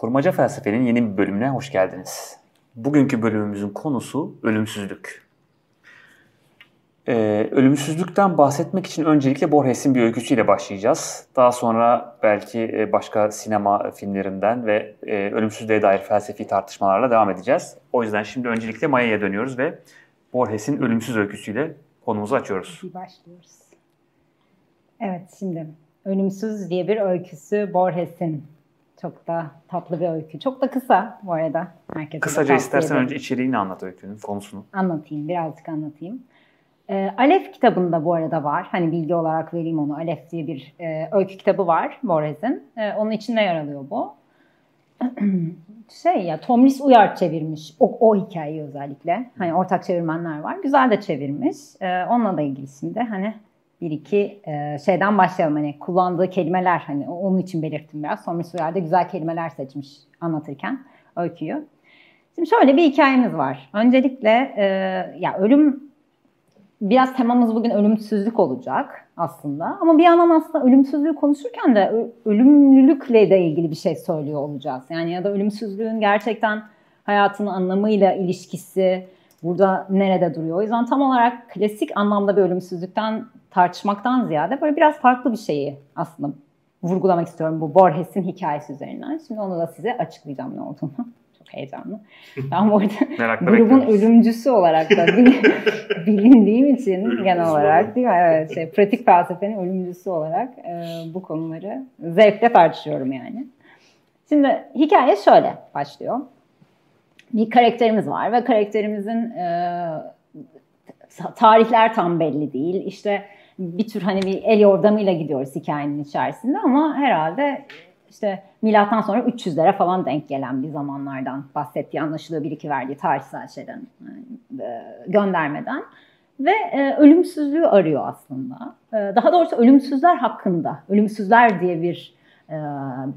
Kurmaca Felsefenin yeni bir bölümüne hoş geldiniz. Bugünkü bölümümüzün konusu ölümsüzlük. Ee, ölümsüzlükten bahsetmek için öncelikle Borges'in bir öyküsüyle başlayacağız. Daha sonra belki e, başka sinema filmlerinden ve e, ölümsüzlüğe dair felsefi tartışmalarla devam edeceğiz. O yüzden şimdi öncelikle Maya'ya dönüyoruz ve Borges'in ölümsüz öyküsüyle konumuzu açıyoruz. Bir başlıyoruz. Evet şimdi Ölümsüz diye bir öyküsü Borges'in. Çok da tatlı bir öykü. Çok da kısa bu arada. Herkese Kısaca istersen önce içeriğini anlat öykünün, konusunu. Anlatayım, birazcık anlatayım. E, Alef kitabında bu arada var. Hani bilgi olarak vereyim onu. Alef diye bir e, öykü kitabı var Borges'in. E, onun içinde yer alıyor bu. şey ya Tomris Uyar çevirmiş o, o hikayeyi özellikle. Hani ortak çevirmenler var. Güzel de çevirmiş. E, onunla da ilgili şimdi hani bir iki e, şeyden başlayalım. Hani kullandığı kelimeler hani onun için belirttim biraz. Tomris Uyar da güzel kelimeler seçmiş anlatırken öyküyü. Şimdi şöyle bir hikayemiz var. Öncelikle e, ya ölüm biraz temamız bugün ölümsüzlük olacak aslında. Ama bir yandan aslında ölümsüzlüğü konuşurken de ölümlülükle de ilgili bir şey söylüyor olacağız. Yani ya da ölümsüzlüğün gerçekten hayatın anlamıyla ilişkisi burada nerede duruyor. O yüzden tam olarak klasik anlamda bir ölümsüzlükten tartışmaktan ziyade böyle biraz farklı bir şeyi aslında vurgulamak istiyorum bu Borges'in hikayesi üzerinden. Şimdi onu da size açıklayacağım ne olduğunu heyecanlı. Ben bu arada grubun ölümcüsü olarak da bilindiğim için genel olarak değil mi? Evet, şey, pratik felsefenin ölümcüsü olarak e, bu konuları zevkle tartışıyorum yani. Şimdi hikaye şöyle başlıyor. Bir karakterimiz var ve karakterimizin e, tarihler tam belli değil. İşte bir tür hani bir el yordamıyla gidiyoruz hikayenin içerisinde ama herhalde işte milattan sonra 300'lere falan denk gelen bir zamanlardan bahsettiği anlaşılıyor bir iki verdiği tarihsel şeyden e, göndermeden ve e, ölümsüzlüğü arıyor aslında. E, daha doğrusu ölümsüzler hakkında, ölümsüzler diye bir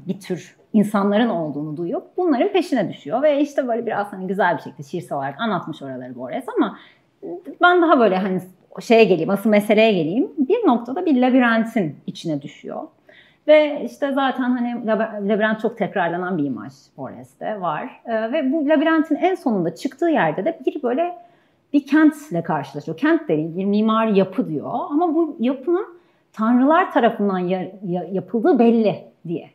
bir tür insanların olduğunu duyup bunların peşine düşüyor ve işte böyle biraz hani güzel bir şekilde şiirsel olarak anlatmış oraları Borges ama ben daha böyle hani şeye geleyim, asıl meseleye geleyim. Bir noktada bir labirentin içine düşüyor. Ve işte zaten hani labirent çok tekrarlanan bir imaj Forrest'te var. Ee, ve bu labirentin en sonunda çıktığı yerde de bir böyle bir kentle karşılaşıyor. Kent değil, bir mimari yapı diyor. Ama bu yapının tanrılar tarafından ya, ya, yapıldığı belli diye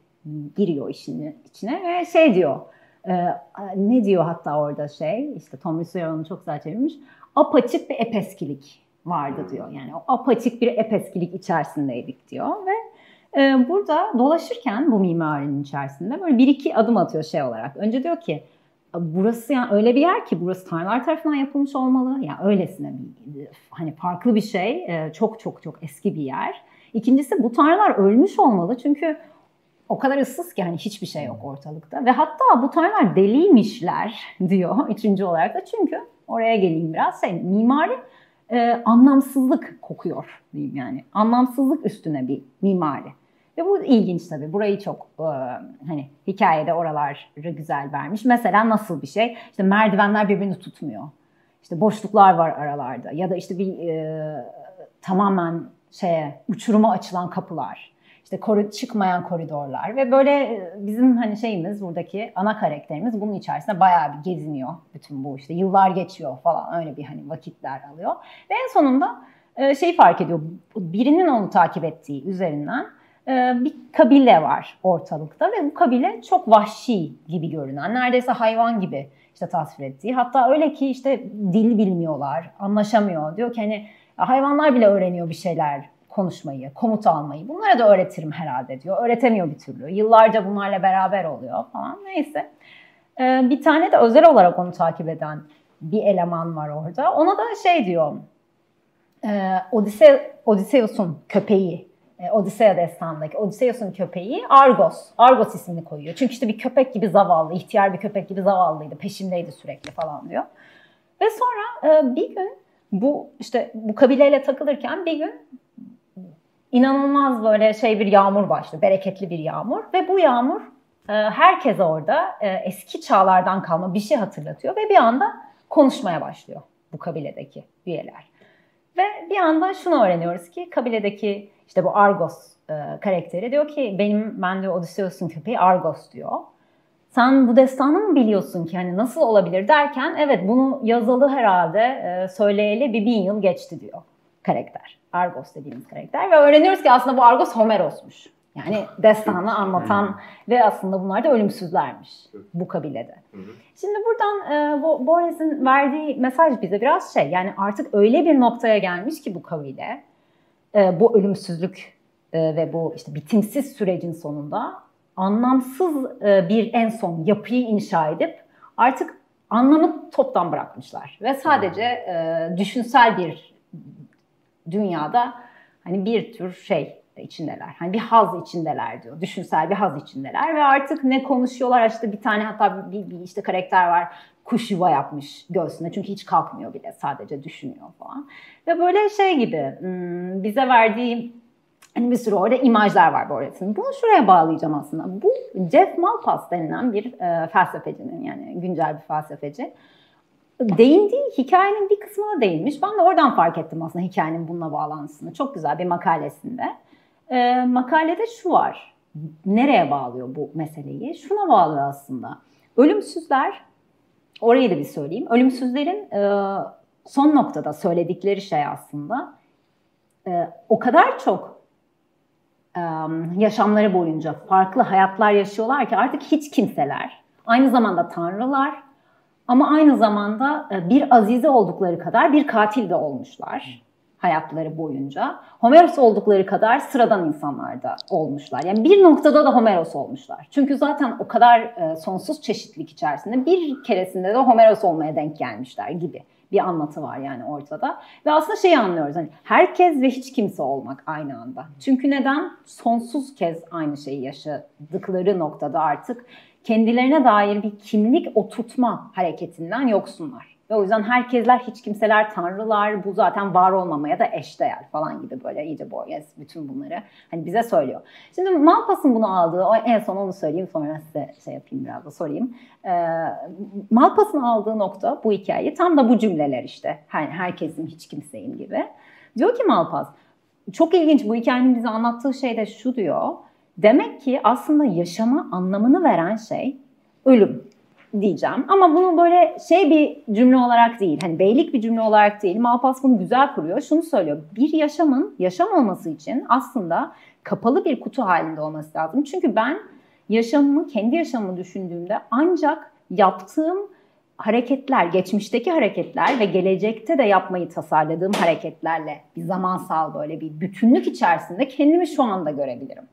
giriyor işin içine ve şey diyor. E, ne diyor hatta orada şey, işte Tom onu çok güzel çevirmiş. Apaçık bir epeskilik vardı diyor. Yani o apaçık bir epeskilik içerisindeydik diyor ve ee, burada dolaşırken bu mimarinin içerisinde böyle bir iki adım atıyor şey olarak. Önce diyor ki burası yani öyle bir yer ki burası tanrılar tarafından yapılmış olmalı. Yani öylesine bir hani farklı bir şey. E, çok çok çok eski bir yer. İkincisi bu tanrılar ölmüş olmalı çünkü o kadar ıssız ki hani hiçbir şey yok ortalıkta. Ve hatta bu tanrılar deliymişler diyor üçüncü olarak da çünkü oraya geleyim biraz şey mimari e, anlamsızlık kokuyor diyeyim yani. Anlamsızlık üstüne bir mimari. Ve bu ilginç tabii. Burayı çok e, hani hikayede oraları güzel vermiş. Mesela nasıl bir şey? İşte merdivenler birbirini tutmuyor. İşte boşluklar var aralarda. Ya da işte bir e, tamamen şeye uçuruma açılan kapılar. İşte çıkmayan koridorlar ve böyle e, bizim hani şeyimiz buradaki ana karakterimiz bunun içerisinde bayağı bir geziniyor. Bütün bu işte yıllar geçiyor falan öyle bir hani vakitler alıyor. Ve en sonunda şey fark ediyor. Birinin onu takip ettiği üzerinden e, bir kabile var ortalıkta ve bu kabile çok vahşi gibi görünen, neredeyse hayvan gibi işte tasvir ettiği. Hatta öyle ki işte dil bilmiyorlar, anlaşamıyor. Diyor ki hani hayvanlar bile öğreniyor bir şeyler konuşmayı, komut almayı. Bunlara da öğretirim herhalde diyor. Öğretemiyor bir türlü. Yıllarca bunlarla beraber oluyor falan. Neyse. Ee, bir tane de özel olarak onu takip eden bir eleman var orada. Ona da şey diyor. E, Odise, Odysseus'un köpeği e, Odisea destanındaki Odysseus'un köpeği Argos. Argos ismini koyuyor. Çünkü işte bir köpek gibi zavallı, ihtiyar bir köpek gibi zavallıydı. Peşimdeydi sürekli falan diyor. Ve sonra e, bir gün bu işte bu kabileyle takılırken bir gün inanılmaz böyle şey bir yağmur başlıyor. Bereketli bir yağmur ve bu yağmur e, herkese orada e, eski çağlardan kalma bir şey hatırlatıyor ve bir anda konuşmaya başlıyor bu kabiledeki üyeler. Ve bir anda şunu öğreniyoruz ki kabiledeki işte bu Argos e, karakteri diyor ki benim ben de Odysseus'un köpeği Argos diyor. sen bu destanı mı biliyorsun ki hani nasıl olabilir derken evet bunu yazalı herhalde söyleyeli bir bin yıl geçti diyor karakter. Argos dediğimiz karakter ve öğreniyoruz ki aslında bu Argos Homeros'muş. Yani destanı anlatan ve aslında bunlar da ölümsüzlermiş bu kabilede. Şimdi buradan e, Borges'in verdiği mesaj bize biraz şey yani artık öyle bir noktaya gelmiş ki bu kabile e, bu ölümsüzlük e, ve bu işte bitimsiz sürecin sonunda anlamsız e, bir en son yapıyı inşa edip artık anlamı toptan bırakmışlar ve sadece e, düşünsel bir dünyada hani bir tür şey içindeler. Hani bir haz içindeler diyor. Düşünsel bir haz içindeler ve artık ne konuşuyorlar işte bir tane hatta bir, bir işte karakter var kuş yuva yapmış göğsünde çünkü hiç kalkmıyor bile sadece düşünüyor falan. Ve böyle şey gibi hmm, bize verdiği hani bir sürü orada imajlar var bu öğretimin. Bunu şuraya bağlayacağım aslında. Bu Jeff Malpass denilen bir e, felsefecinin yani güncel bir felsefeci değindiği hikayenin bir kısmına değinmiş. Ben de oradan fark ettim aslında hikayenin bununla bağlantısını. Çok güzel bir makalesinde. E, makalede şu var. Nereye bağlıyor bu meseleyi? Şuna bağlıyor aslında. Ölümsüzler, orayı da bir söyleyeyim. Ölümsüzlerin e, son noktada söyledikleri şey aslında e, o kadar çok e, yaşamları boyunca farklı hayatlar yaşıyorlar ki artık hiç kimseler. Aynı zamanda tanrılar ama aynı zamanda e, bir azize oldukları kadar bir katil de olmuşlar hayatları boyunca. Homeros oldukları kadar sıradan insanlar da olmuşlar. Yani bir noktada da Homeros olmuşlar. Çünkü zaten o kadar e, sonsuz çeşitlilik içerisinde bir keresinde de Homeros olmaya denk gelmişler gibi bir anlatı var yani ortada. Ve aslında şeyi anlıyoruz hani herkes ve hiç kimse olmak aynı anda. Çünkü neden? Sonsuz kez aynı şeyi yaşadıkları noktada artık kendilerine dair bir kimlik oturtma hareketinden yoksunlar. Ve o yüzden herkesler, hiç kimseler tanrılar, bu zaten var olmamaya da eşdeğer falan gibi böyle iyice Borges bütün bunları hani bize söylüyor. Şimdi Malpass'ın bunu aldığı, en son onu söyleyeyim sonra size şey yapayım biraz da sorayım. Ee, Malpass'ın aldığı nokta bu hikayeyi tam da bu cümleler işte. Yani herkesin hiç kimseyim gibi. Diyor ki Malpass, çok ilginç bu hikayenin bize anlattığı şey de şu diyor. Demek ki aslında yaşama anlamını veren şey ölüm diyeceğim. Ama bunu böyle şey bir cümle olarak değil, hani beylik bir cümle olarak değil. Malpass bunu güzel kuruyor. Şunu söylüyor. Bir yaşamın yaşam olması için aslında kapalı bir kutu halinde olması lazım. Çünkü ben yaşamımı, kendi yaşamımı düşündüğümde ancak yaptığım hareketler, geçmişteki hareketler ve gelecekte de yapmayı tasarladığım hareketlerle bir zamansal böyle bir bütünlük içerisinde kendimi şu anda görebilirim.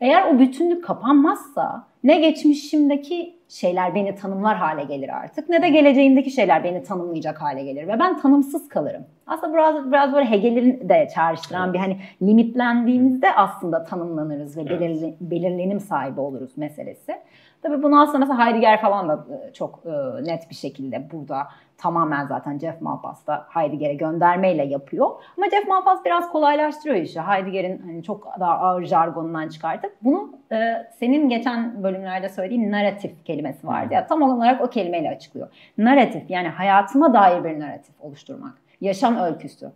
Eğer o bütünlük kapanmazsa ne geçmişimdeki şeyler beni tanımlar hale gelir artık ne de geleceğimdeki şeyler beni tanımlayacak hale gelir ve ben tanımsız kalırım. Aslında biraz biraz böyle Hegel'in de çağrıştıran evet. bir hani limitlendiğimizde aslında tanımlanırız ve evet. belirli, belirlenim sahibi oluruz meselesi. Tabii bunu aslında mesela Heidegger falan da çok net bir şekilde burada tamamen zaten Jeff Malpass da Heidegger'e göndermeyle yapıyor. Ama Jeff Malpass biraz kolaylaştırıyor işi. Heidegger'in hani çok daha ağır jargonundan çıkartıp bunu e, senin geçen bölümlerde söylediğin narratif kelimesi vardı ya tam olarak o kelimeyle açıklıyor. Narratif yani hayatıma dair bir narratif oluşturmak. Yaşam öyküsü.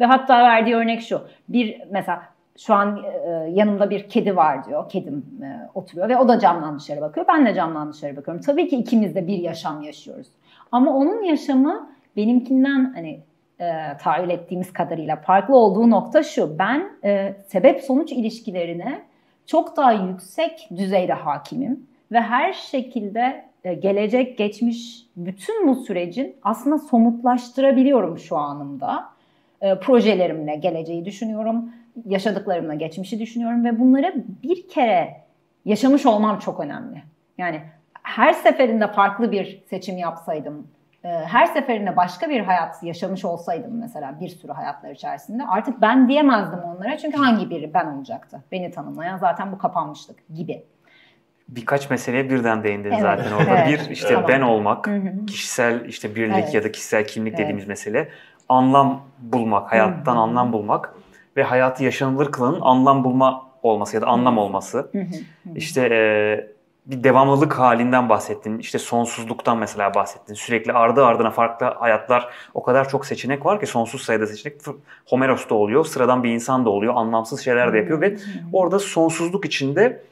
Ve hatta verdiği örnek şu. Bir mesela şu an e, yanımda bir kedi var diyor. Kedim e, oturuyor ve o da camdan dışarı bakıyor. Ben de camdan dışarı bakıyorum. Tabii ki ikimiz de bir yaşam yaşıyoruz. Ama onun yaşamı benimkinden hani e, tahayyül ettiğimiz kadarıyla farklı olduğu nokta şu. Ben e, sebep sonuç ilişkilerine çok daha yüksek düzeyde hakimim ve her şekilde e, gelecek, geçmiş bütün bu sürecin aslında somutlaştırabiliyorum şu anımda. E, projelerimle geleceği düşünüyorum, yaşadıklarımla geçmişi düşünüyorum ve bunları bir kere yaşamış olmam çok önemli. Yani her seferinde farklı bir seçim yapsaydım, e, her seferinde başka bir hayat yaşamış olsaydım mesela bir sürü hayatlar içerisinde artık ben diyemezdim onlara çünkü hangi biri ben olacaktı? Beni tanımlayan zaten bu kapanmışlık gibi. Birkaç meseleye birden değindin evet. zaten orada. Evet. Bir işte tamam. ben olmak, Hı-hı. kişisel işte birlik evet. ya da kişisel kimlik evet. dediğimiz mesele. Anlam bulmak, hayattan Hı-hı. anlam bulmak ve hayatı yaşanılır kılanın anlam bulma olması ya da anlam olması. Hı-hı. İşte e, bir devamlılık halinden bahsettin. İşte sonsuzluktan mesela bahsettin. Sürekli ardı ardına farklı hayatlar o kadar çok seçenek var ki sonsuz sayıda seçenek. Homeros da oluyor, sıradan bir insan da oluyor, anlamsız şeyler de yapıyor ve orada sonsuzluk içinde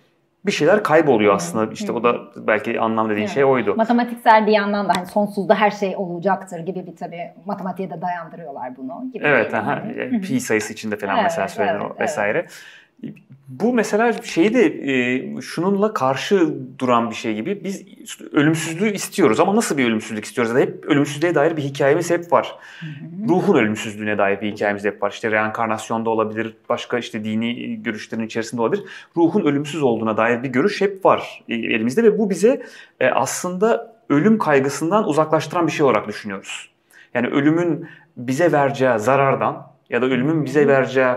bir şeyler kayboluyor aslında. İşte o da belki anlam dediğin evet. şey oydu. Matematiksel bir yandan da hani sonsuzda her şey olacaktır gibi bir tabii matematiğe de dayandırıyorlar bunu. Gibi evet, aha, pi sayısı içinde falan evet, mesela söylenir evet, vesaire. Evet. Bu mesela şeyi de e, şununla karşı duran bir şey gibi. Biz ölümsüzlüğü istiyoruz ama nasıl bir ölümsüzlük istiyoruz? Hep ölümsüzlüğe dair bir hikayemiz hep var. Ruhun ölümsüzlüğüne dair bir hikayemiz hep var. İşte reenkarnasyonda olabilir, başka işte dini görüşlerin içerisinde olabilir. Ruhun ölümsüz olduğuna dair bir görüş hep var e, elimizde ve bu bize e, aslında ölüm kaygısından uzaklaştıran bir şey olarak düşünüyoruz. Yani ölümün bize vereceği zarardan ya da ölümün bize vereceği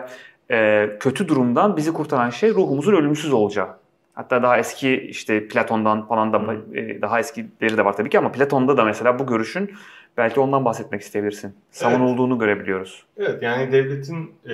e, kötü durumdan bizi kurtaran şey ruhumuzun ölümsüz olacağı. Hatta daha eski işte Platon'dan falan da e, daha eskileri de var tabii ki ama Platon'da da mesela bu görüşün belki ondan bahsetmek isteyebilirsin. Savunulduğunu evet. görebiliyoruz. Evet yani devletin e,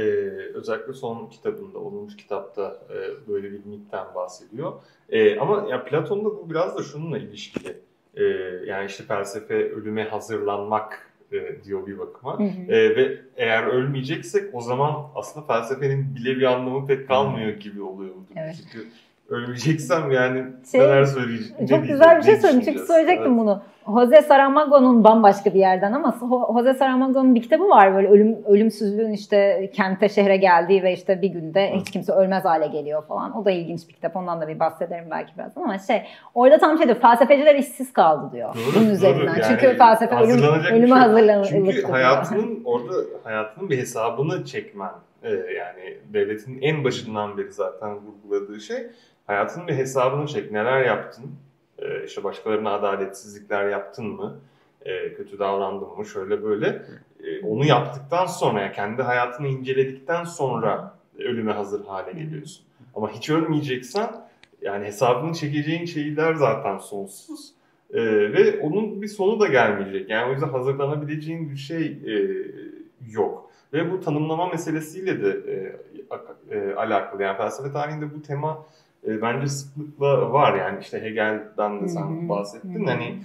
özellikle son kitabında 10. kitapta e, böyle bir mitten bahsediyor. E, ama ya Platon'da bu biraz da şununla ilişkili. E, yani işte felsefe ölüme hazırlanmak e, diyor bir bakıma. Hı hı. E, ve eğer ölmeyeceksek o zaman aslında felsefenin bile bir anlamı pek kalmıyor gibi oluyor. Evet. Çünkü ölmeyeceksem yani şey, neler söyleyeceğim. Çok güzel bir şey söyledin çünkü söyleyecektim evet. bunu. Jose Saramago'nun bambaşka bir yerden ama Jose Saramago'nun bir kitabı var böyle ölüm ölümsüzlüğün işte kente şehre geldiği ve işte bir günde hiç kimse ölmez hale geliyor falan. O da ilginç bir kitap. Ondan da bir bahsederim belki birazdan ama şey orada tam şey diyor felsefeciler işsiz kaldı diyor. Doğru, bunun üzerinden. Yani Çünkü felsefe ölüm, ölüme şey. hazırlanır. Çünkü hayatının orada hayatının bir hesabını çekmen e, yani devletin en başından beri zaten vurguladığı şey hayatının bir hesabını çek. Neler yaptın? E, işte başkalarına adaletsizlikler yaptın mı? E, kötü davrandın mı? Şöyle böyle. E, onu yaptıktan sonra, yani kendi hayatını inceledikten sonra ölüme hazır hale geliyorsun. Ama hiç ölmeyeceksen yani hesabını çekeceğin şeyler zaten sonsuz. E, ve onun bir sonu da gelmeyecek. Yani o yüzden hazırlanabileceğin bir şey e, yok. Ve bu tanımlama meselesiyle de e, e, alakalı. Yani felsefe tarihinde bu tema e, bence sıklıkla var yani işte Hegel'den de sen bahsettin. Hani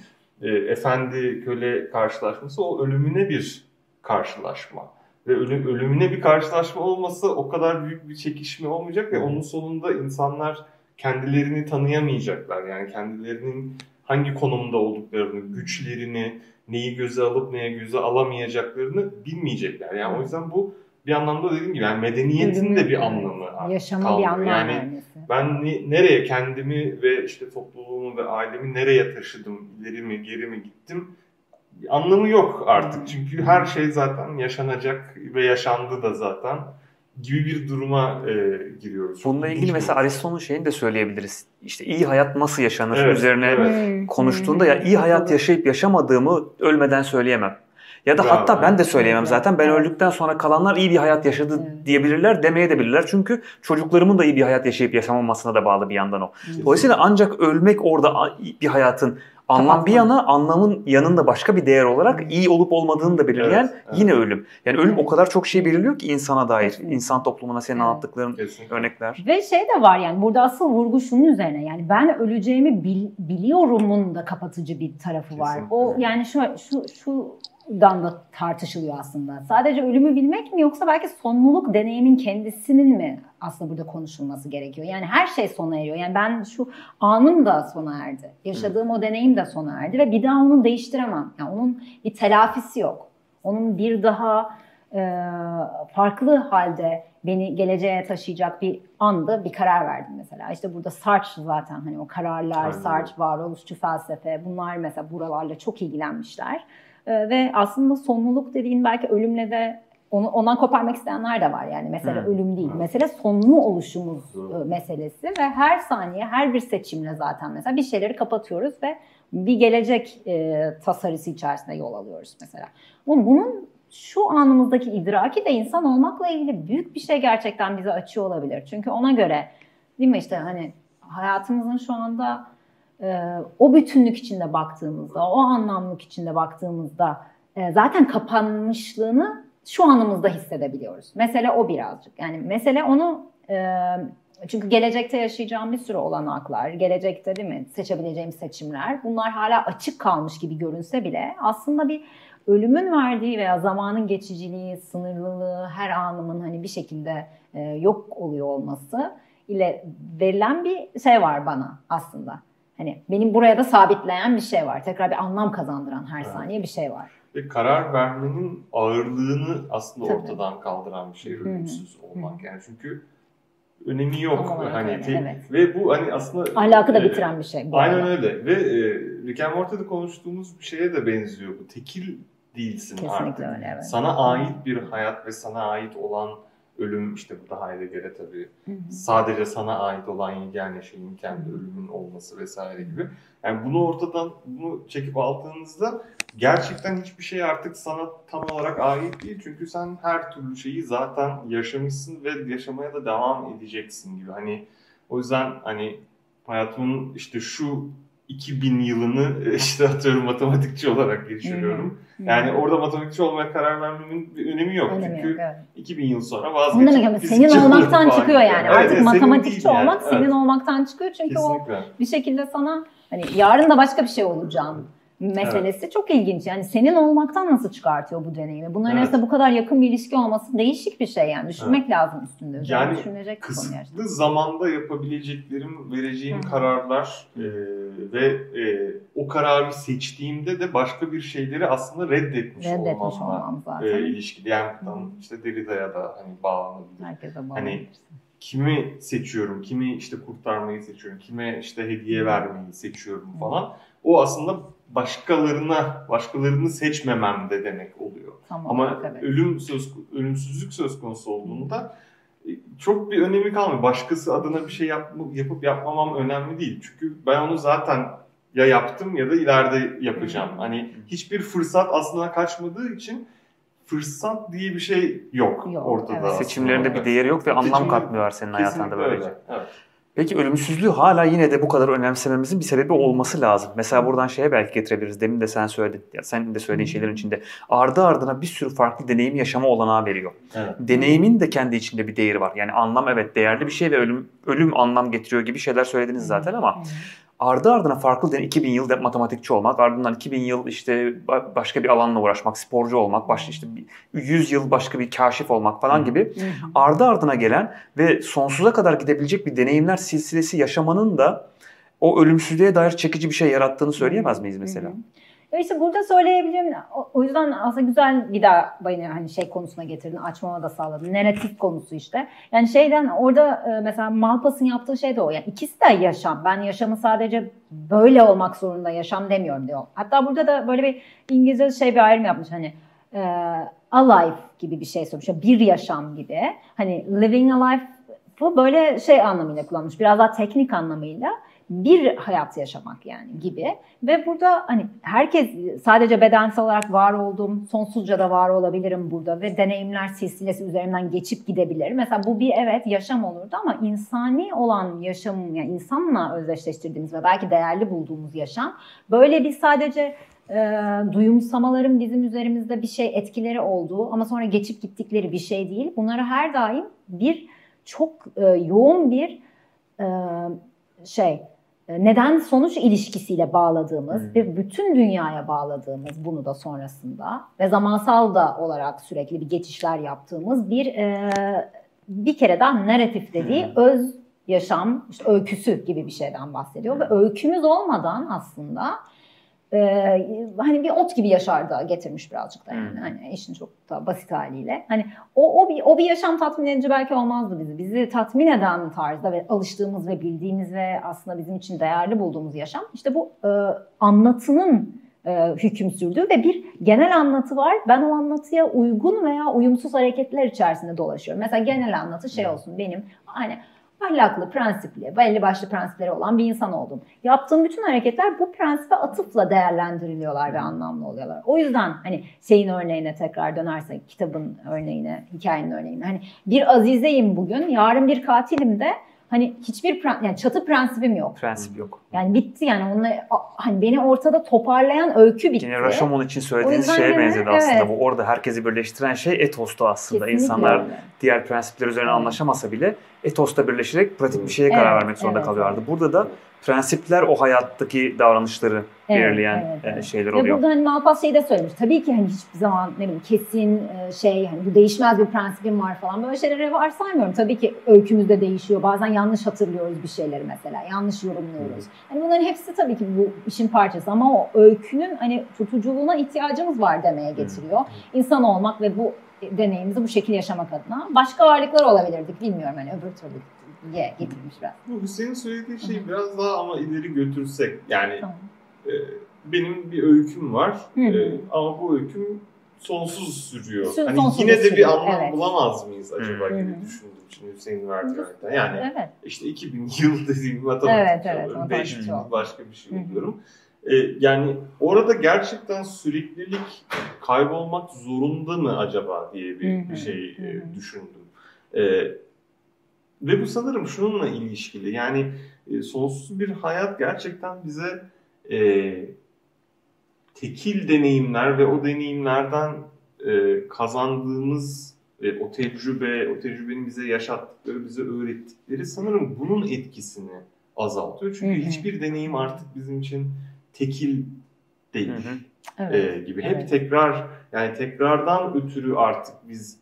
e, efendi köle karşılaşması o ölümüne bir karşılaşma. Ve ölüm, ölümüne bir karşılaşma olması o kadar büyük bir çekişme olmayacak ve onun sonunda insanlar kendilerini tanıyamayacaklar. Yani kendilerinin hangi konumda olduklarını, güçlerini, neyi göze alıp neye göze alamayacaklarını bilmeyecekler. Yani o yüzden bu bir anlamda dediğim gibi yani medeniyetin de bir anlamı kalmıyor. bir anlam yani vermesi. Ben ne, nereye kendimi ve işte topluluğumu ve ailemi nereye taşıdım, ileri mi geri mi gittim anlamı yok artık. Hmm. Çünkü her şey zaten yaşanacak ve yaşandı da zaten gibi bir duruma e, giriyoruz. Bununla ilgili mesela Aristo'nun şeyini de söyleyebiliriz. İşte iyi hayat nasıl yaşanır evet, üzerine evet. konuştuğunda ya iyi hayat yaşayıp yaşamadığımı ölmeden söyleyemem. Ya da Bravo. hatta ben de söyleyemem zaten. Ben öldükten sonra kalanlar iyi bir hayat yaşadı evet. diyebilirler, demeye de bilirler. Çünkü çocuklarımın da iyi bir hayat yaşayıp yaşamamasına da bağlı bir yandan o. Evet. Dolayısıyla ancak ölmek orada bir hayatın anlam bir yana anlamın yanında başka bir değer olarak iyi olup olmadığını da belirleyen evet, evet. yine ölüm. Yani ölüm o kadar çok şey belirliyor ki insana dair. insan toplumuna senin anlattıkların Kesinlikle. örnekler. Ve şey de var yani burada asıl vurgu şunun üzerine yani ben öleceğimi bil, biliyorumun da kapatıcı bir tarafı Kesinlikle. var. O yani şu şu şu dan da tartışılıyor aslında. Sadece ölümü bilmek mi yoksa belki sonluluk deneyimin kendisinin mi aslında burada konuşulması gerekiyor? Yani her şey sona eriyor. Yani ben şu anım da sona erdi. Yaşadığım o deneyim de sona erdi ve bir daha onu değiştiremem. Yani onun bir telafisi yok. Onun bir daha e, farklı halde beni geleceğe taşıyacak bir anda bir karar verdim mesela. İşte burada Sartre zaten hani o kararlar, Aynen. Sartre varoluşçu felsefe bunlar mesela buralarla çok ilgilenmişler. E, ve aslında sonluluk dediğin belki ölümle de onu ondan koparmak isteyenler de var yani mesela hmm. ölüm değil. Mesele sonlu oluşumuz hmm. meselesi ve her saniye her bir seçimle zaten mesela bir şeyleri kapatıyoruz ve bir gelecek e, tasarısı içerisinde yol alıyoruz mesela. Ama bunun şu anımızdaki idraki de insan olmakla ilgili büyük bir şey gerçekten bize açıyor olabilir. Çünkü ona göre değil mi işte hani hayatımızın şu anda o bütünlük içinde baktığımızda, o anlamlık içinde baktığımızda e, zaten kapanmışlığını şu anımızda hissedebiliyoruz. Mesele o birazcık. Yani mesele onu e, çünkü gelecekte yaşayacağım bir sürü olanaklar, gelecekte değil mi seçebileceğim seçimler bunlar hala açık kalmış gibi görünse bile aslında bir ölümün verdiği veya zamanın geçiciliği, sınırlılığı, her anımın hani bir şekilde e, yok oluyor olması ile verilen bir şey var bana aslında. Hani benim buraya da sabitleyen bir şey var. Tekrar bir anlam kazandıran her Evet. saniye bir şey var. Ve karar vermenin ağırlığını aslında Tabii. ortadan kaldıran bir şey ölümsüz olmak yani çünkü önemi yok olarak hani öyle, evet. ve bu hani aslında Ahlakı da e, bitiren bir şey bu Aynen arada. öyle ve e, Rick and Morty'de konuştuğumuz bir şeye de benziyor bu tekil değilsin Kesinlikle artık. öyle evet. Sana ait bir hayat ve sana ait olan ölüm işte bu da Heidegger'e tabii Hı hı. sadece sana ait olan yegane şeyin kendi ölümün olması vesaire gibi. Yani bunu ortadan bunu çekip aldığınızda gerçekten hiçbir şey artık sana tam olarak ait değil. Çünkü sen her türlü şeyi zaten yaşamışsın ve yaşamaya da devam edeceksin gibi. Hani o yüzden hani hayatımın işte şu 2000 yılını işte atıyorum matematikçi olarak geçiriyorum. Hı. Yani orada matematikçi olmaya karar vermemin bir önemi yok. Önemi Çünkü yok, evet. 2000 yıl sonra vazgeçip senin olmaktan çıkıyor yani. Evet, Artık senin matematikçi yani. olmak senin Evet, olmaktan çıkıyor. Çünkü o Kesinlikle. bir şekilde sana hani yarın da başka bir şey olacağım meselesi çok ilginç. Yani senin olmaktan nasıl çıkartıyor bu deneyimi? Bunların Evet. arasında bu kadar yakın bir ilişki olması değişik bir şey yani. Düşünmek lazım üstünde. Üzerine Yani düşünülecek bir konu gerçekten. Kısıtlı zamanda yapabileceklerim, vereceğim Hı. kararlar e, ve e, o kararı seçtiğimde de başka bir şeyleri aslında reddetmiş, Reddetmiş olmamla olmam zaten. e, ilişkili. Yani tam işte Derrida'ya da hani bağlanabilir. Herkese Hani bağlanabilirsin. kimi seçiyorum, kimi işte kurtarmayı seçiyorum, kime işte hediye vermeyi seçiyorum falan. O aslında başkalarına, başkalarını seçmemem de demek oluyor. Tam Ama evet. ölüm söz ölümsüzlük söz konusu olduğunda e, çok bir önemi kalmıyor. Başkası adına bir şey yap, yapıp yapmamam önemli değil. Çünkü ben onu zaten ya yaptım ya da ileride yapacağım. Hı. Hani hiçbir fırsat aslında kaçmadığı için fırsat diye bir şey yok, Yok, ortada. evet. Seçimlerinde bir değeri yok ve anlam katmıyorlar senin hayatında böylece. öyle. Evet. Peki ölümsüzlüğü hala yine de bu kadar önemsememizin bir sebebi olması lazım. Mesela buradan şeye belki getirebiliriz. Demin de sen söyledin. Ya sen de söylediğin şeylerin içinde. Ardı ardına bir sürü farklı deneyim yaşama olanağı veriyor. Evet. Deneyimin de kendi içinde bir değeri var. Yani anlam evet değerli bir şey ve ölüm ölüm anlam getiriyor gibi şeyler söylediniz zaten ama. Ardı ardına farklı deney 2000 yıl matematikçi olmak, ardından 2000 yıl işte ba- başka bir alanla uğraşmak, sporcu olmak, başka işte bir 100 yıl başka bir kaşif olmak falan gibi ardı ardına gelen ve sonsuza kadar gidebilecek bir deneyimler silsilesi yaşamanın da o ölümsüzlüğe dair çekici bir şey yarattığını söyleyemez miyiz mesela? Hı hı. İşte burada söyleyebileceğim, o- yüzden aslında güzel daha beni hani şey konusuna getirdin, açmama da sağladın. Narratif konusu işte. Yani şeyden orada e, mesela Malpass'ın yaptığı şey de o. Yani ikisi de yaşam. Ben yaşamı sadece böyle olmak zorunda yaşam demiyorum diyor. Hatta burada da böyle bir İngilizce şey bir ayrım yapmış hani e, a life gibi bir şey. Yani Bir yaşam gibi. Hani living a life bu böyle şey anlamıyla kullanmış. Biraz daha teknik anlamıyla bir hayat yaşamak yani gibi. Ve burada hani herkes sadece bedensel olarak var olduğum, sonsuzca da var olabilirim burada ve deneyimler silsilesi üzerinden geçip gidebilir. Mesela bu bir evet yaşam olurdu ama insani olan yaşam, yani insanla özdeşleştirdiğimiz ve belki değerli bulduğumuz yaşam böyle bir sadece e, duyumsamaların bizim üzerimizde bir şey etkileri olduğu ama sonra geçip gittikleri bir şey değil. Bunları her daim bir çok e, yoğun bir e, şey neden sonuç ilişkisiyle bağladığımız Hmm. ve bütün dünyaya bağladığımız bunu da sonrasında ve zamansal da olarak sürekli bir geçişler yaptığımız bir e, bir kere daha narratif dediği Hmm. öz yaşam işte öyküsü gibi bir şeyden bahsediyor ve öykümüz olmadan aslında e, hani bir ot gibi yaşarda getirmiş birazcık da yani Hmm. hani işin çok da basit haliyle hani o, o bir o bir yaşam tatmin edici belki olmazdı bizi. Bizi tatmin eden tarzda ve alıştığımız ve bildiğimiz ve aslında bizim için değerli bulduğumuz yaşam işte bu e, anlatının e, hüküm sürdüğü ve bir genel anlatı var. Ben o anlatıya uygun veya uyumsuz hareketler içerisinde dolaşıyorum. Mesela genel anlatı şey olsun benim hani ahlaklı, prensipli, belli başlı prensipleri olan bir insan oldum. Yaptığım bütün hareketler bu prensibe atıfla değerlendiriliyorlar ve anlamlı oluyorlar. O yüzden hani şeyin örneğine tekrar dönersek, kitabın örneğine, hikayenin örneğine. Hani bir azizeyim bugün, yarın bir katilim de hani hiçbir yani çatı prensibim yok. Prensip yok. Yani bitti yani onunla hani beni ortada toparlayan öykü bitti. Yine Rashomon için söylediğiniz şeye benzedi aslında. evet. Bu orada herkesi birleştiren şey etostu aslında. Kesinlikle İnsanlar öyle. diğer prensipler üzerine Evet. anlaşamasa bile etosta birleşerek pratik bir şeye karar Evet, vermek zorunda evet, kalıyorlardı. Burada da prensipler o hayattaki davranışları Evet, belirleyen evet, e, evet. şeyler Ve oluyor. burada hani Malpass şeyi de söylemiş. Tabii ki hani hiçbir zaman ne bileyim kesin e, şey hani bu değişmez bir prensibim var falan böyle şeylere varsaymıyorum. Tabii ki öykümüzde değişiyor. Bazen yanlış hatırlıyoruz bir şeyleri mesela. Yanlış yorumluyoruz. Hani bunların hepsi tabii ki bu işin parçası ama o öykünün hani tutuculuğuna ihtiyacımız var demeye getiriyor. İnsan olmak ve bu deneyimizi bu şekilde yaşamak adına. Başka varlıklar olabilirdik bilmiyorum hani öbür türlü diye getirmiş biraz. Bu Hüseyin söylediği şeyi biraz daha ama ileri götürsek yani Tamam. E, benim bir öyküm var Hı hı. e, ama bu öyküm sonsuz sürüyor. Sü- hani sonsuz yine de bir sürüyor, anlam evet. bulamaz mıyız acaba Hı hı. düşündüm şimdi Hüseyin verdiği örnekten. Yani Evet. işte 2000 yıl dediğim matematik Evet, evet, alıyorum. matematik 5000 çok. yıl başka bir şey buluyorum. E, yani orada gerçekten süreklilik kaybolmak zorunda mı acaba diye bir, Hı hı, bir şey e, hı hı. düşündüm. Ve bu sanırım şununla ilişkili. Yani e, sonsuz bir hayat gerçekten bize e, tekil deneyimler ve o deneyimlerden e, kazandığımız e, o tecrübe, o tecrübenin bize yaşattıkları, bize öğrettikleri sanırım bunun etkisini azaltıyor. Çünkü Hı hı. hiçbir deneyim artık bizim için tekil değil hı. Evet. e, gibi. Hep Evet. tekrar yani tekrardan ötürü artık biz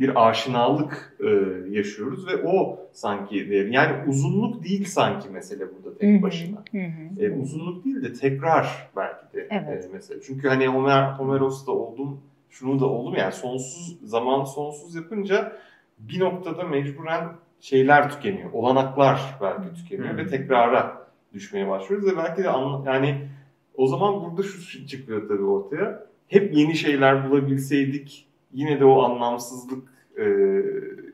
bir aşinalık e, yaşıyoruz ve o sanki. Yani uzunluk değil sanki mesele burada tek başına. hı hı. E, uzunluk değil de tekrar belki de Evet. e, mesela. Çünkü hani Homer, Homeros'ta oldum, şunu da oldum yani sonsuz zaman sonsuz yapınca bir noktada mecburen şeyler tükeniyor. Olanaklar belki tükeniyor Hı. ve tekrara düşmeye başlıyoruz ve belki de anla- yani o zaman burada şu çıkıyor tabii ortaya. Hep yeni şeyler bulabilseydik yine de o anlamsızlık e,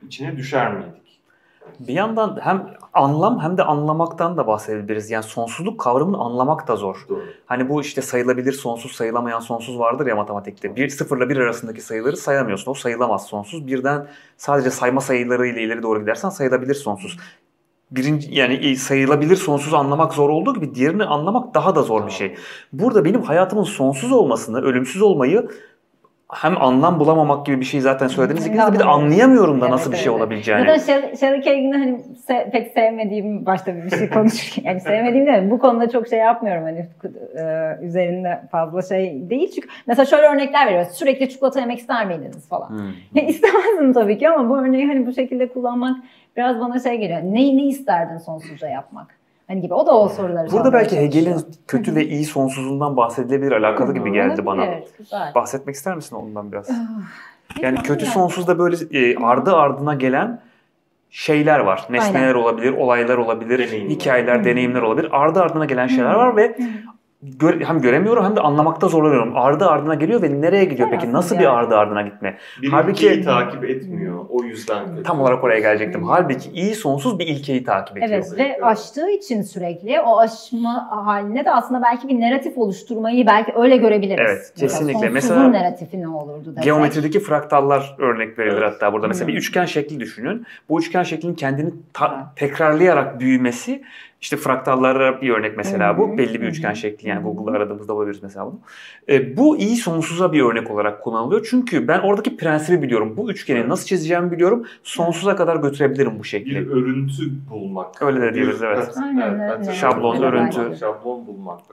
içine düşer miydik? Bir yandan hem anlam hem de anlamaktan da bahsedebiliriz. Yani sonsuzluk kavramını anlamak da zor. Doğru. Hani bu işte sayılabilir sonsuz, sayılamayan sonsuz vardır ya matematikte. Bir sıfırla bir arasındaki sayıları sayamıyorsun. O sayılamaz sonsuz. Birden sadece sayma sayıları ile ileri doğru gidersen sayılabilir sonsuz. Birinci yani sayılabilir sonsuzu anlamak zor olduğu gibi diğerini anlamak daha da zor bir şey. Burada benim hayatımın sonsuz olmasını, ölümsüz olmayı hem anlam bulamamak gibi bir şey zaten söylediniz ikiniz de bir de anlayamıyorum da Evet, nasıl bir şey evet. olabileceğini. Ya da Shelley Cagin'i hani se- pek sevmediğim başta bir şey konuşurken yani sevmediğim de bu konuda çok şey yapmıyorum hani e, üzerinde fazla şey değil çünkü mesela şöyle örnekler veriyor sürekli çikolata yemek ister miydiniz falan. Hmm. Ya istemezdim tabii ki ama bu örneği hani bu şekilde kullanmak biraz bana şey geliyor. Ne, ne isterdin sonsuzca yapmak? Hani gibi o da o soruları Burada belki. Hegel'in kötü ve iyi sonsuzluğundan bahsedilebilir alakalı gibi geldi bana. Evet, güzel. Bahsetmek ister misin ondan biraz? Yani Bilmiyorum kötü yani. sonsuzda böyle e, ardı ardına gelen şeyler var. Nesneler Aynen. olabilir, olaylar olabilir, Deneyimler. hikayeler, Hı. deneyimler olabilir. Ardı ardına gelen şeyler Hı. var ve Hı. Gö- hem göremiyorum hem de anlamakta zorlanıyorum. Ardı ardına geliyor ve nereye gidiyor Güzel peki? Nasıl aslında bir yani. ardı ardına gitme? Bir Halbuki- ilkeyi takip etmiyor. O yüzden kötü. Tam olarak oraya gelecektim. Halbuki iyi sonsuz bir ilkeyi takip ediyor. Evet ve aştığı için sürekli o aşma haline de aslında belki bir narratif oluşturmayı belki öyle görebiliriz. Evet, kesinlikle. Mesela- narratifi ne olurdu desek. Geometrideki fraktallar örnek verilir Evet. hatta burada. Mesela Hı. bir üçgen şekli düşünün. Bu üçgen şeklin kendini ta- Evet. tekrarlayarak büyümesi işte fraktallara bir örnek mesela bu. Belli bir üçgen şekli yani. Google'da aradığımızda bulabiliriz mesela bunu. E, bu iyi sonsuza bir örnek olarak kullanılıyor. Çünkü ben oradaki prensibi biliyorum. Bu üçgeni Evet. nasıl çizeceğimi biliyorum. Sonsuza kadar götürebilirim bu şekli. bir örüntü bulmak. Öyle de diyoruz, evet. Aynen, evet, öyle. Şablon, örüntü. Şablon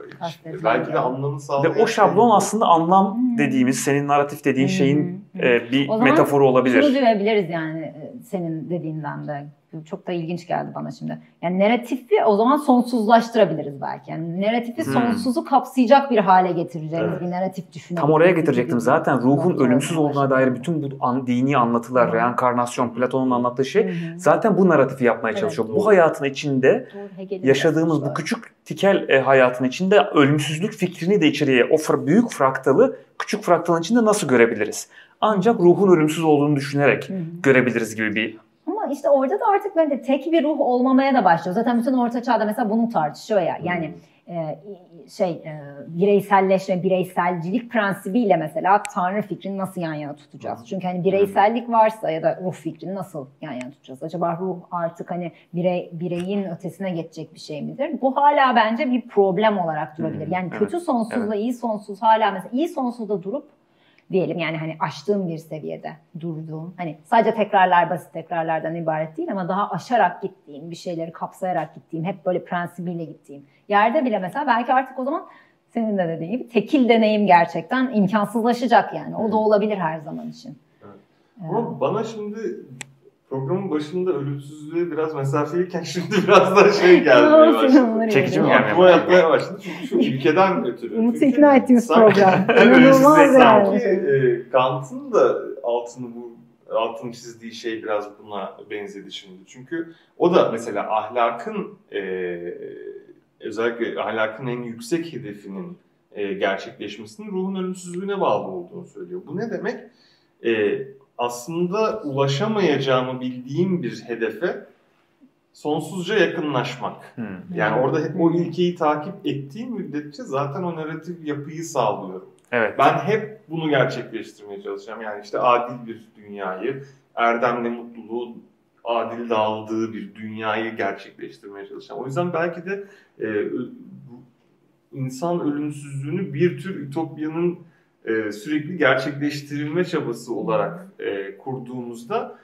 ilişkili. Kastetmen Belki de yani. anlamı Ve sağlayan o şablon şey- aslında anlam Hmm. dediğimiz, senin narratif dediğin hı. şeyin Hı. e, bir O zaman metaforu olabilir. Şunu diyebiliriz yani e, senin dediğinden de. Çok da ilginç geldi bana şimdi. Yani narratifi o zaman sonsuzlaştırabiliriz belki. Yani narratifi Hmm. sonsuzu kapsayacak bir hale getireceğimiz Evet. bir narratif düşünebiliriz. Tam oraya getirecektim. Zaten ruhun ölümsüz olduğuna dair bütün bu an, dini anlatılar, Hı. reenkarnasyon, Platon'un anlattığı şey hı. zaten bu narratifi yapmaya Evet, çalışıyor. doğru. Bu hayatın içinde Doğru, yaşadığımız bu küçük tikel e, hayatın içinde ölümsüzlük fikrini de içeriye o fra- büyük fraktalı küçük fraktalın içinde nasıl görebiliriz? Ancak ruhun ölümsüz olduğunu düşünerek Hı hı. görebiliriz gibi bir Ama işte orada da artık böyle tek bir ruh olmamaya da başlıyor. Zaten bütün orta çağda mesela bunu tartışıyor ya. Yani e, şey e, bireyselleşme, bireyselcilik prensibiyle mesela tanrı fikrini nasıl yan yana tutacağız? Çünkü hani bireysellik varsa ya da ruh fikrini nasıl yan yana tutacağız? Acaba ruh artık hani birey bireyin ötesine geçecek bir şey midir? Bu hala bence bir problem olarak durabilir. Hı, Yani kötü sonsuzla iyi sonsuz hala mesela iyi sonsuzda durup diyelim yani hani aştığım bir seviyede durduğum hani sadece tekrarlar basit tekrarlardan ibaret değil ama daha aşarak gittiğim bir şeyleri kapsayarak gittiğim hep böyle prensibiyle gittiğim yerde bile mesela belki artık o zaman senin de dediğin gibi tekil deneyim gerçekten imkansızlaşacak yani. O da olabilir her zaman için. Ama bana şimdi programın başında ölümsüzlüğe biraz mesafeliyken şimdi biraz daha şey gelmeye başladı. Çekici mi gelmeye Aklıma yatmaya başladı çünkü şu ülkeden ötürü. Umut'u ikna ettiğimiz program. İnanılmaz yani. Sanki e, Kant'ın da altını bu altını çizdiği şey biraz buna benzedi şimdi. Çünkü o da mesela ahlakın e, özellikle ahlakın en yüksek hedefinin e, gerçekleşmesinin ruhun ölümsüzlüğüne bağlı olduğunu söylüyor. Bu ne demek? E, aslında ulaşamayacağımı bildiğim bir hedefe sonsuzca yakınlaşmak. Hmm. Yani orada o ilkeyi takip ettiğim müddetçe zaten o narratif yapıyı sağlıyorum. Evet. Ben hep bunu gerçekleştirmeye çalışacağım. Yani işte adil bir dünyayı, erdemle mutluluğu adil dağıldığı bir dünyayı gerçekleştirmeye çalışacağım. O yüzden belki de e, insan ölümsüzlüğünü bir tür ütopyanın e, sürekli gerçekleştirilme çabası olarak e, kurduğumuzda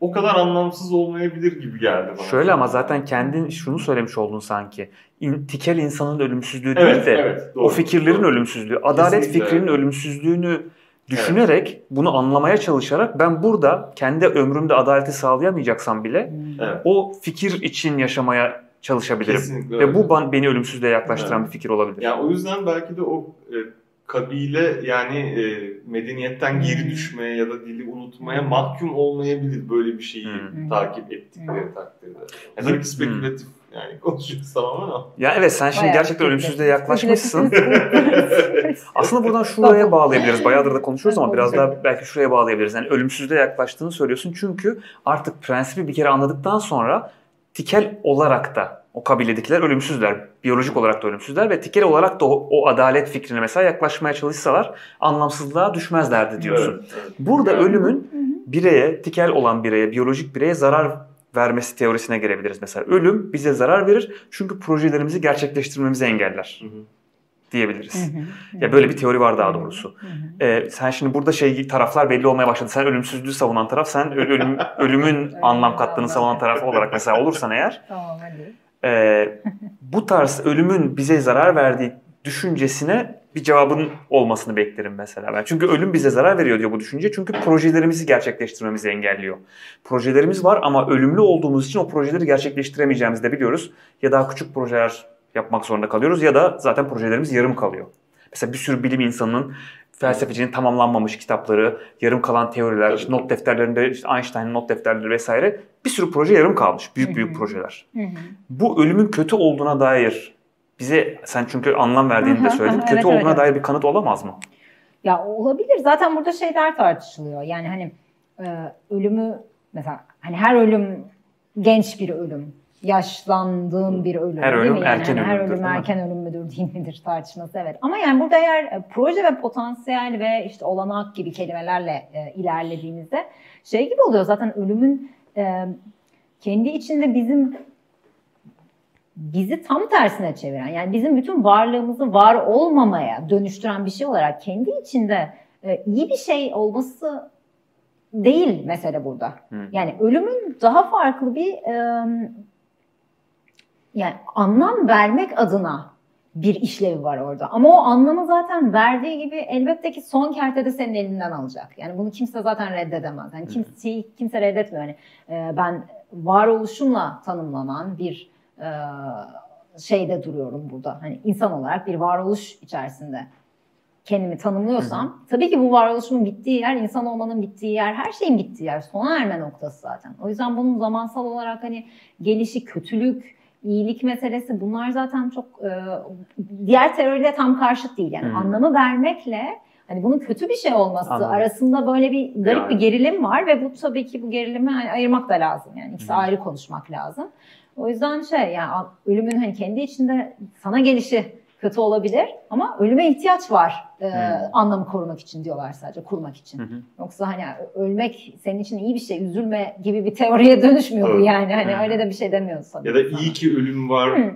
o kadar anlamsız olmayabilir gibi geldi bana. Şöyle ama zaten kendin şunu söylemiş oldun sanki. İn, tikel insanın ölümsüzlüğü değil evet, de evet, doğru, o fikirlerin doğru. ölümsüzlüğü, adalet Kesinlikle. fikrinin ölümsüzlüğünü düşünerek evet. bunu anlamaya çalışarak ben burada kendi ömrümde adaleti sağlayamayacaksam bile evet. o fikir için yaşamaya çalışabilirim. Kesinlikle Ve bu beni ölümsüzlüğe yaklaştıran evet. bir fikir olabilir. Yani o yüzden belki de o e, kabile yani e, medeniyetten geri düşmeye ya da dili unutmaya mahkum olmayabilir böyle bir şeyi hmm. takip ettikleri takdirde. Yani tabii spekülatif yani konuşuyoruz tamamen ama. Ya evet sen şimdi Bayağı gerçekten ölümsüzlüğe yaklaşmışsın. Aslında buradan şuraya bağlayabiliriz. Bayağıdır da konuşuyoruz ama biraz daha belki şuraya bağlayabiliriz. Yani ölümsüzlüğe yaklaştığını söylüyorsun çünkü artık prensibi bir kere anladıktan sonra tikel olarak da o kabiledekiler ölümsüzler. Biyolojik olarak da ölümsüzler ve tikel olarak da o, o adalet fikrine mesela yaklaşmaya çalışsalar anlamsızlığa düşmezlerdi diyorsun. Evet, evet. Burada ölümün bireye, tikel olan bireye, biyolojik bireye zarar vermesi teorisine gelebiliriz mesela. Ölüm bize zarar verir çünkü projelerimizi gerçekleştirmemizi engeller. Hı hı diyebiliriz. Hı hı. Ya böyle bir teori var daha doğrusu. Hı hı. Ee, sen şimdi burada şey taraflar belli olmaya başladı. Sen ölümsüzlüğü savunan taraf, sen ölüm ölümün anlam kattığını savunan taraf olarak mesela olursan eğer. Tamam hadi. E, bu tarz ölümün bize zarar verdiği düşüncesine bir cevabın olmasını beklerim mesela ben. Çünkü ölüm bize zarar veriyor diyor bu düşünce. Çünkü projelerimizi gerçekleştirmemizi engelliyor. Projelerimiz var ama ölümlü olduğumuz için o projeleri gerçekleştiremeyeceğimizi de biliyoruz. Ya daha küçük projeler yapmak zorunda kalıyoruz ya da zaten projelerimiz yarım kalıyor. Mesela bir sürü bilim insanının felsefecinin tamamlanmamış kitapları, yarım kalan teoriler, işte not defterlerinde işte Einstein'ın not defterleri vesaire bir sürü proje yarım kalmış. Büyük büyük projeler. Bu ölümün kötü olduğuna dair bize sen çünkü anlam verdiğini de söyledin. kötü evet, olduğuna evet. dair bir kanıt olamaz mı? Ya olabilir. Zaten burada şeyler tartışılıyor. Yani hani e, ölümü mesela hani her ölüm genç bir ölüm yaşlandığın bir ölüm her ölüm değil mi? Yani erken hani her ölüm erken ölüm müdür değil midir tartışması evet. Ama yani burada eğer e, proje ve potansiyel ve işte olanak gibi kelimelerle e, ilerlediğimizde şey gibi oluyor zaten ölümün e, kendi içinde bizim bizi tam tersine çeviren yani bizim bütün varlığımızı var olmamaya dönüştüren bir şey olarak kendi içinde e, iyi bir şey olması değil mesele burada. Hmm. Yani ölümün daha farklı bir e, yani anlam vermek adına bir işlevi var orada. Ama o anlamı zaten verdiği gibi elbette ki son kertede senin elinden alacak. Yani bunu kimse zaten reddedemez. Yani kimse, kimse reddetmiyor. Yani, e, ben varoluşumla tanımlanan bir e, şeyde duruyorum burada. Hani insan olarak bir varoluş içerisinde kendimi tanımlıyorsam hı hı. tabii ki bu varoluşumun bittiği yer, insan olmanın bittiği yer, her şeyin bittiği yer, sona erme noktası zaten. O yüzden bunun zamansal olarak hani gelişi, kötülük, iyilik meselesi bunlar zaten çok e, diğer terörle tam karşıt değil. Yani hmm. anlamı vermekle hani bunun kötü bir şey olması Anladım. arasında böyle bir garip yani. bir gerilim var ve bu tabii ki bu gerilimi ayırmak da lazım. Yani ikisi hmm. ayrı konuşmak lazım. O yüzden şey yani ölümün hani kendi içinde sana gelişi kötü olabilir ama ölüme ihtiyaç var e, hmm. anlamı korumak için diyorlar sadece kurmak için. Hmm. Yoksa hani ölmek senin için iyi bir şey üzülme gibi bir teoriye dönüşmüyor bu yani hani hmm. öyle de bir şey demiyoruz sanırım. Ya da iyi ki ölüm var. Hmm.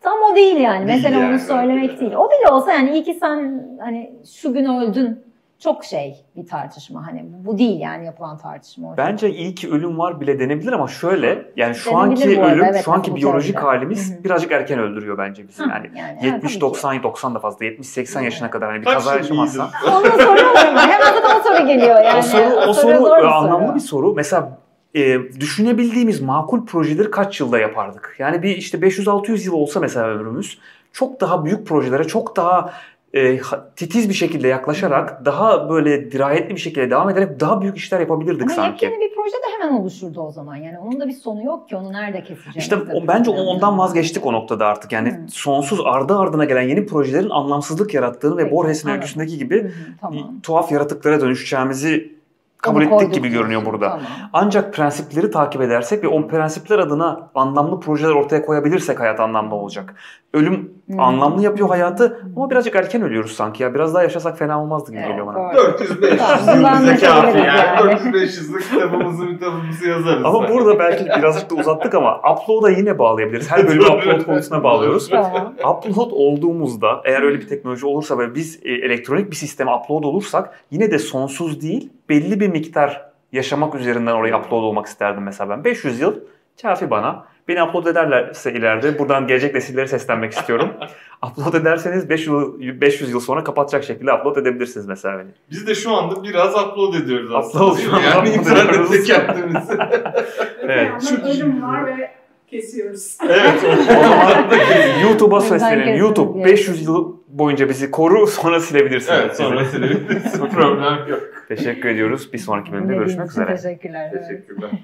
Tam o değil yani. Değil Mesela yani, onu söylemek değil. O bile olsa yani iyi ki sen hani şu gün öldün çok şey bir tartışma. Hani bu değil yani yapılan tartışma. orada. Bence iyi ki ölüm var bile denebilir ama şöyle yani şu Denebilir anki arada, ölüm, evet, şu anki biyolojik teoride. halimiz Hı hı. birazcık erken öldürüyor bence bizi. Yani yani, 70 tabii ki. 90 90 da fazla 70 80 Hı. yaşına kadar hani bir Kaç kaza yaşamazsan. Onu soruyorum hemen zaten o soru geliyor yani. o soru, o soru, zor bir e, anlamlı soru. bir soru. Mesela e, düşünebildiğimiz makul projeleri kaç yılda yapardık? Yani bir işte 500-600 yıl olsa mesela ömrümüz çok daha büyük projelere çok daha e, titiz bir şekilde yaklaşarak daha böyle dirayetli bir şekilde devam ederek daha büyük işler yapabilirdik Ama sanki. yepyeni bir proje de hemen oluşurdu o zaman. Yani onun da bir sonu yok ki onu nerede keseceğiz? İşte o, bence o- ondan vazgeçtik o noktada artık. Yani Hı. sonsuz ardı ardına gelen yeni projelerin anlamsızlık yarattığını ve Peki, Borges'in anladım. öyküsündeki gibi Hı hı, tamam. tuhaf yaratıklara dönüşeceğimizi kabul Onu ettik gibi görünüyor burada. Tamam. Ancak prensipleri takip edersek ve o prensipler adına anlamlı projeler ortaya koyabilirsek hayat anlamlı olacak. Ölüm Hmm. anlamlı yapıyor hayatı ama birazcık erken ölüyoruz sanki ya. Biraz daha yaşasak fena olmazdı gibi Evet, geliyor bana. doğru. 400-500 Tamam, yıl bize kafi yani. 400-500'lık kitabımızı kitabımızı yazarız. Ama burada belki birazcık da uzattık ama upload'a yine bağlayabiliriz. Her bölümü upload konusuna bağlıyoruz. Upload olduğumuzda eğer öyle bir teknoloji olursa ve biz e, elektronik bir sisteme upload olursak yine de sonsuz değil belli bir miktar yaşamak üzerinden oraya upload olmak isterdim mesela ben. 500 yıl kafi bana. Beni upload ederlerse ileride buradan gelecek nesillere seslenmek istiyorum. upload ederseniz 500 yıl, 500 yıl sonra kapatacak şekilde upload edebilirsiniz mesela beni. Biz de şu anda biraz upload ediyoruz aslında. Upload şu anda yani internette kendimizi. Evet. Ama ölüm var ve kesiyoruz. evet. O zaman YouTube'a kesin YouTube diye. 500 yıl boyunca bizi koru sonra silebilirsin. evet sonra silebiliriz. Problem yok. Teşekkür ediyoruz. Bir sonraki bölümde görüşmek üzere. Teşekkürler. Teşekkürler.